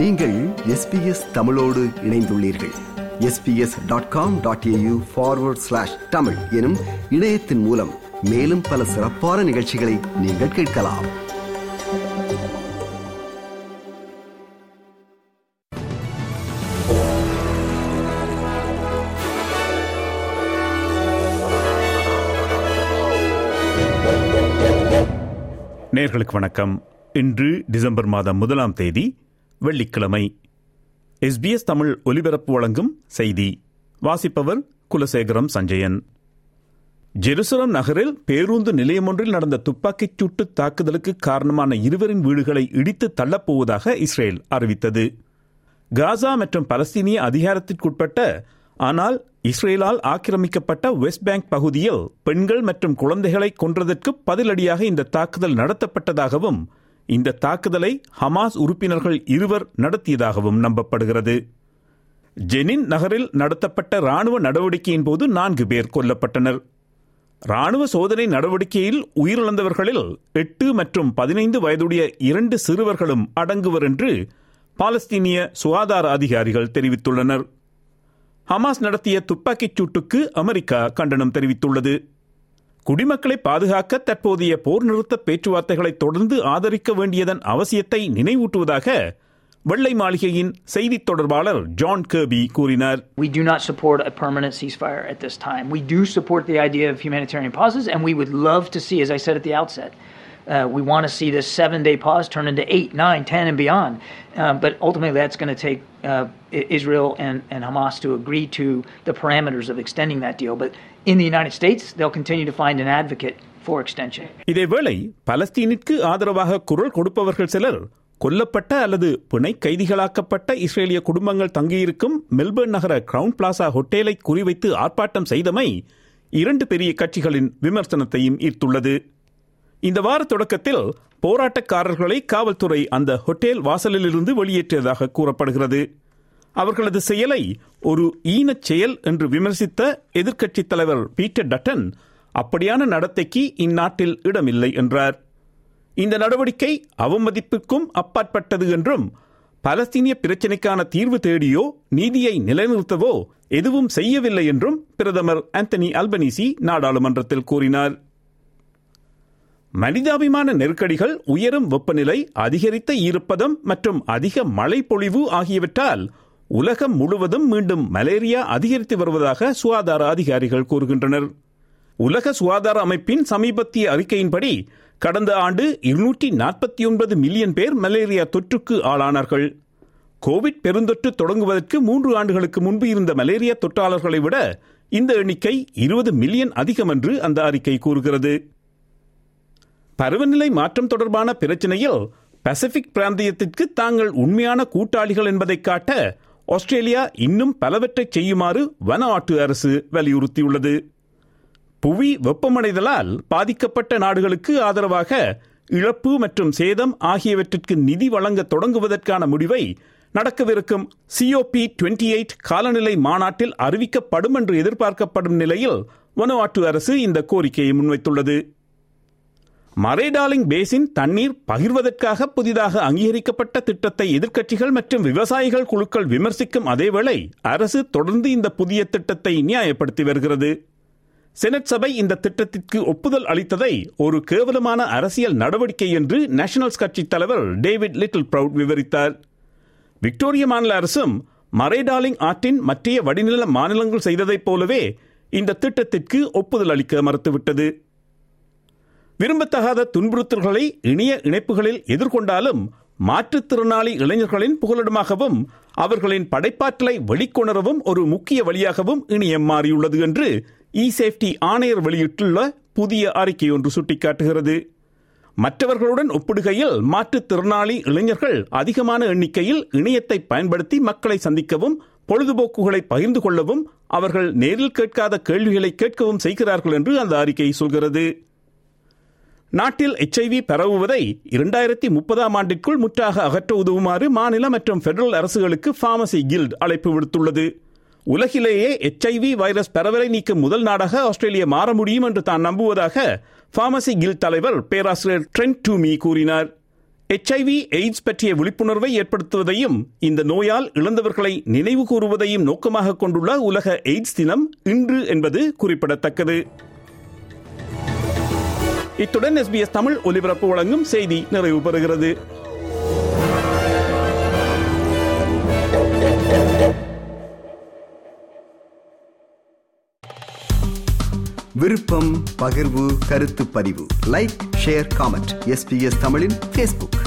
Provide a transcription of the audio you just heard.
நீங்கள் எஸ்பிஎஸ் தமிழோடு இணைந்துள்ளீர்கள். SBS dot com dot AU forward slash Tamil எனும் இணையத்தின் மூலம் மேலும் பல சிறப்பான நிகழ்ச்சிகளை நீங்கள் கேட்கலாம். நேர்களுக்கு வணக்கம். இன்று டிசம்பர் மாதம் முதலாம் தேதி வெள்ளிக்கிழமை. எஸ்பிஎஸ் தமிழ் ஒலிபரப்பு வழங்கும் செய்தி. வாசிப்பவர் குலசேகரம் சஞ்சயன். ஜெருசலம் நகரில் பேருந்து நிலையம் ஒன்றில் நடந்த துப்பாக்கிச் சூட்டு தாக்குதலுக்கு காரணமான இருவரின் வீடுகளை இடித்து தள்ளப்போவதாக இஸ்ரேல் அறிவித்தது. காசா மற்றும் பலஸ்தீனிய அதிகாரத்திற்குட்பட்ட ஆனால் இஸ்ரேலால் ஆக்கிரமிக்கப்பட்ட வெஸ்ட் பேங்க் பகுதியில் பெண்கள் மற்றும் குழந்தைகளை கொன்றதற்கு பதிலடியாக இந்த தாக்குதல் நடத்தப்பட்டதாகவும் இந்த தாக்குதலை ஹமாஸ் உறுப்பினர்கள் இருவர் நடத்தியதாகவும் நம்பப்படுகிறது. ஜெனின் நகரில் நடத்தப்பட்ட ராணுவ நடவடிக்கையின் போது நான்கு பேர் கொல்லப்பட்டனர். ராணுவ சோதனை நடவடிக்கையில் உயிரிழந்தவர்களில் எட்டு மற்றும் பதினைந்து வயதுடைய இரண்டு சிறுவர்களும் அடங்குவர் என்று பாலஸ்தீனிய சுகாதார அதிகாரிகள் தெரிவித்துள்ளனர். ஹமாஸ் நடத்திய துப்பாக்கிச் சூட்டுக்கு அமெரிக்கா கண்டனம் தெரிவித்துள்ளது. குடிமக்களை பாதுகாக்க தற்போதைய போர் நிறுத்த பேச்சுவார்த்தைகளை தொடர்ந்து ஆதரிக்க வேண்டியதன் அவசியத்தை நினைவூட்டுவதாக வெள்ளை மாளிகையின் செய்தித் தொடர்பாளர் ஜான் கர்பி கூறினார் We do not support a permanent ceasefire at this time. We do support the idea of humanitarian pauses, and we would love to see, as I said at the outset, uh, we want to see this seven day pause turn into eight, nine, ten, and beyond. Uh, but ultimately, that's going to take uh, Israel and, and Hamas to agree to the parameters of extending that deal. But in the United States, they'll continue to find an advocate for extension. இதேவேளை பலஸ்தீனிற்கு ஆதரவாக குரல் கொடுப்பவர்கள் சிலர் கொல்லப்பட்ட அல்லது பிணை கைதிகளாக்கப்பட்ட இஸ்ரேலிய குடும்பங்கள் தங்கியிருக்கும் மெல்பர்ன் நகர கிரவுன் பிளாசா ஹோட்டலை குறிவைத்து ஆர்ப்பாட்டம் செய்தமை இரண்டு பெரிய கட்சிகளின் விமர்சனத்தையும் ஈர்த்துள்ளது இந்த வார தொடக்கத்தில் போராட்டக்காரர்களை காவல்துறை அந்த ஹோட்டேல் வாசலிலிருந்து வெளியேற்றியதாக கூறப்படுகிறது. அவர்களது செயலை ஒரு ஈனச் செயல் என்று விமர்சித்த எதிர்க்கட்சித் தலைவர் பீட்டர் டட்டன் அப்படியான நடத்தைக்கு இந்நாட்டில் இடமில்லை என்றார். இந்த நடவடிக்கை அவமதிப்புக்கும் அப்பாற்பட்டது என்றும் பலஸ்தீனிய பிரச்சினைக்கான தீர்வு தேடியோ நீதியை நிலைநிறுத்தவோ எதுவும் செய்யவில்லை என்றும் பிரதமர் ஆந்தனி அல்பனீசி நாடாளுமன்றத்தில் கூறினார். மனிதாபிமான நெருக்கடிகள் உயரும் வெப்பநிலை அதிகரித்த ஈரப்பதம் மற்றும் அதிக மழை பொழிவு ஆகியவற்றால் உலகம் முழுவதும் மீண்டும் மலேரியா அதிகரித்து வருவதாக சுகாதார அதிகாரிகள் கூறுகின்றனர். உலக சுகாதார அமைப்பின் சமீபத்திய அறிக்கையின்படி கடந்த ஆண்டு இருநூற்றி நாற்பத்தி ஒன்பது மில்லியன் பேர் மலேரியா தொற்றுக்கு ஆளானார்கள். கோவிட் பெருந்தொற்று தொடங்குவதற்கு மூன்று ஆண்டுகளுக்கு முன்பு இருந்த மலேரியா தொற்றாளர்களை விட இந்த எண்ணிக்கை இருபது மில்லியன் அதிகம் என்று அந்த அறிக்கை கூறுகிறது. பருவநிலை மாற்றம் தொடர்பான பிரச்சனையில் பசிபிக் பிராந்தியத்திற்கு தாங்கள் உண்மையான கூட்டாளிகள் என்பதை காட்ட ஆஸ்திரேலியா இன்னும் பலவற்றை செய்யுமாறு வனவாட்டு அரசு வலியுறுத்தியுள்ளது. புவி வெப்பமடைதலால் பாதிக்கப்பட்ட நாடுகளுக்கு ஆதரவாக இழப்பு மற்றும் சேதம் ஆகியவற்றிற்கு நிதி வழங்க தொடங்குவதற்கான முடிவை நடக்கவிருக்கும் சிஓபி டுவெண்டி எயிட் காலநிலை மாநாட்டில் அறிவிக்கப்படும் என்று எதிர்பார்க்கப்படும் நிலையில் வனுவாட்டு அரசு இந்த கோரிக்கையை முன்வைத்துள்ளது. மரேடாலிங் பேசின் தண்ணீர் பகிர்வதற்காக புதிதாக அங்கீகரிக்கப்பட்ட திட்டத்தை எதிர்க்கட்சிகள் மற்றும் விவசாயிகள் குழுக்கள் விமர்சிக்கும் அதேவேளை அரசு தொடர்ந்து இந்த புதிய திட்டத்தை நியாயப்படுத்தி வருகிறது. செனட் சபை இந்த திட்டத்திற்கு ஒப்புதல் அளித்ததை ஒரு கேவலமான அரசியல் நடவடிக்கை என்று நேஷனல்ஸ் கட்சி தலைவர் டேவிட் லிட்டில் ப்ரவுட் விவரித்தார். விக்டோரிய மாநில அரசும் மரேடாலிங் ஆற்றின் மற்றைய வடிநில மாநிலங்கள் செய்ததைப் போலவே இந்த திட்டத்திற்கு ஒப்புதல் அளிக்க மறுத்துவிட்டது. விரும்பத்தகாத துன்புறுத்தல்களை இணைய இணைப்புகளில் எதிர்கொண்டாலும் மாற்றுத்திறனாளி இளைஞர்களின் புகலிடமாகவும் அவர்களின் படைப்பாற்றலை வெளிக்கொணரவும் ஒரு முக்கிய வழியாகவும் இணையம் மாறியுள்ளது என்று இ சேஃப்டி ஆணையர் வெளியிட்டுள்ள புதிய அறிக்கை ஒன்று சுட்டிக்காட்டுகிறது. மற்றவர்களுடன் ஒப்பிடுகையில் மாற்றுத்திறனாளி இளைஞர்கள் அதிகமான எண்ணிக்கையில் இணையத்தை பயன்படுத்தி மக்களை சந்திக்கவும் பொழுதுபோக்குகளை பகிர்ந்து கொள்ளவும் அவர்கள் நேரில் கேட்காத கேள்விகளை கேட்கவும் செய்கிறார்கள் என்று அந்த அறிக்கை சொல்கிறது. நாட்டில் எச்ஐவி பரவுவதை இரண்டாயிரத்தி முப்பதாம் ஆண்டிற்குள் முற்றாக அகற்ற உதவுமாறு மாநில மற்றும் பெடரல் அரசுகளுக்கு பார்மசி கில்ட் அழைப்பு விடுத்துள்ளது. உலகிலேயே எச்ஐவி வைரஸ் பரவலை நீக்கும் முதல் நாடாக ஆஸ்திரேலியா மாற முடியும் என்று தான் நம்புவதாக பார்மசி கில்ட் தலைவர் பேராசிரியர் ட்ரெண்ட் டூமி கூறினார். எச்ஐவி எய்ட்ஸ் பற்றிய விழிப்புணர்வை ஏற்படுத்துவதையும் இந்த நோயால் இழந்தவர்களை நினைவு கூறுவதையும் நோக்கமாக கொண்டுள்ள உலக எய்ட்ஸ் தினம் இன்று என்பது குறிப்பிடத்தக்கது. இத்துடன் எஸ்பிஎஸ் தமிழ் ஒலிபரப்பு வழங்கும் செய்தி நிறைவு பெறுகிறது. விருப்பம் பகிர்வு கருத்து பதிவு. லைக் ஷேர் காமெண்ட் எஸ்பிஎஸ் தமிழின் பேஸ்புக்